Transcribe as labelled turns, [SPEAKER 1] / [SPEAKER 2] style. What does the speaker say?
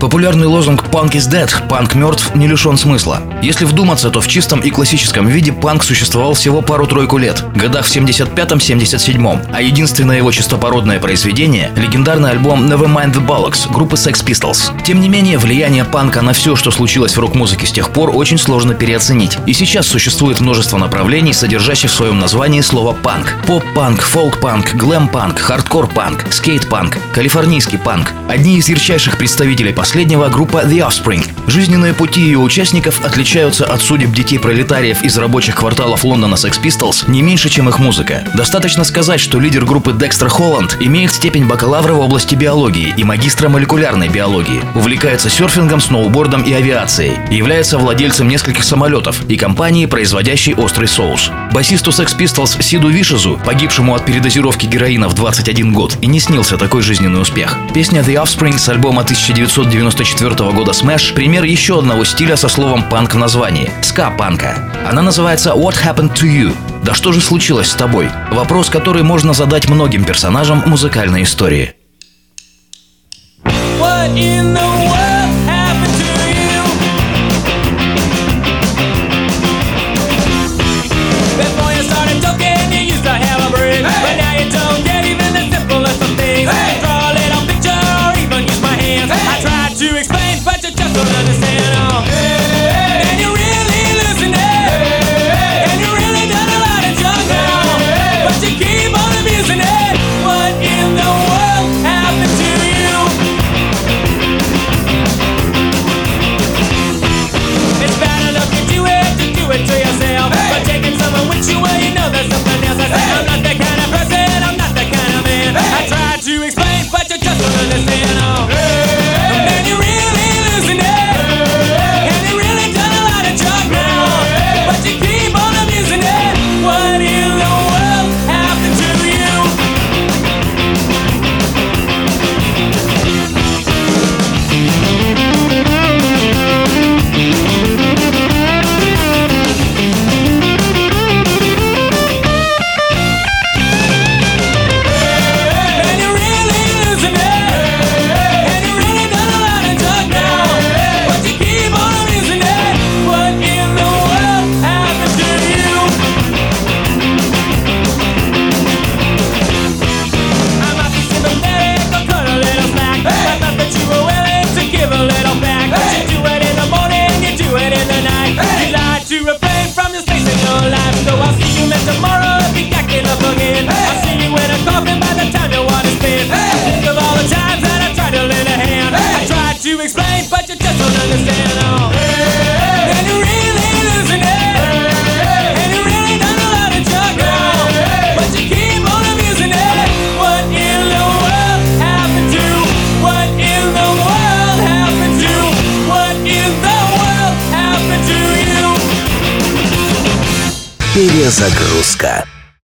[SPEAKER 1] Популярный лозунг «Punk is dead» — «Панк мертв» не лишен смысла. Если вдуматься, то в чистом и классическом виде панк существовал всего пару-тройку лет, годах в 75-77, а единственное его чистопородное произведение — легендарный альбом Nevermind the Bollocks группы Sex Pistols. Тем не менее, влияние панка на все, что случилось в рок-музыке с тех пор, очень сложно переоценить. И сейчас существует множество направлений, содержащих в своем названии слово «панк». Поп-панк, фолк-панк, глэм-панк, хардкор-панк, скейт-панк, калифорнийский панк. Одни из ярчайших представителей последнего группа The Offspring. Жизненные пути ее участников отличаются от судеб детей-пролетариев из рабочих кварталов Лондона Sex Pistols не меньше, чем их музыка. Достаточно сказать, что лидер группы Декстер Холланд имеет степень бакалавра в области биологии и магистра молекулярной биологии, увлекается серфингом, сноубордом и авиацией, является владельцем нескольких самолетов и компании, производящей острый соус. Басисту Sex Pistols Сиду Вишезу, погибшему от передозировки героина в 21 год, и не снился такой жизненный успех. Песня The Offspring с альбома 1990 1994 года Smash – пример еще одного стиля со словом «панк» в названии – ска-панка. Она называется «What Happened to You?» Да что же случилось с тобой? Вопрос, который можно задать многим персонажам музыкальной истории. What in the the it.
[SPEAKER 2] Перезагрузка.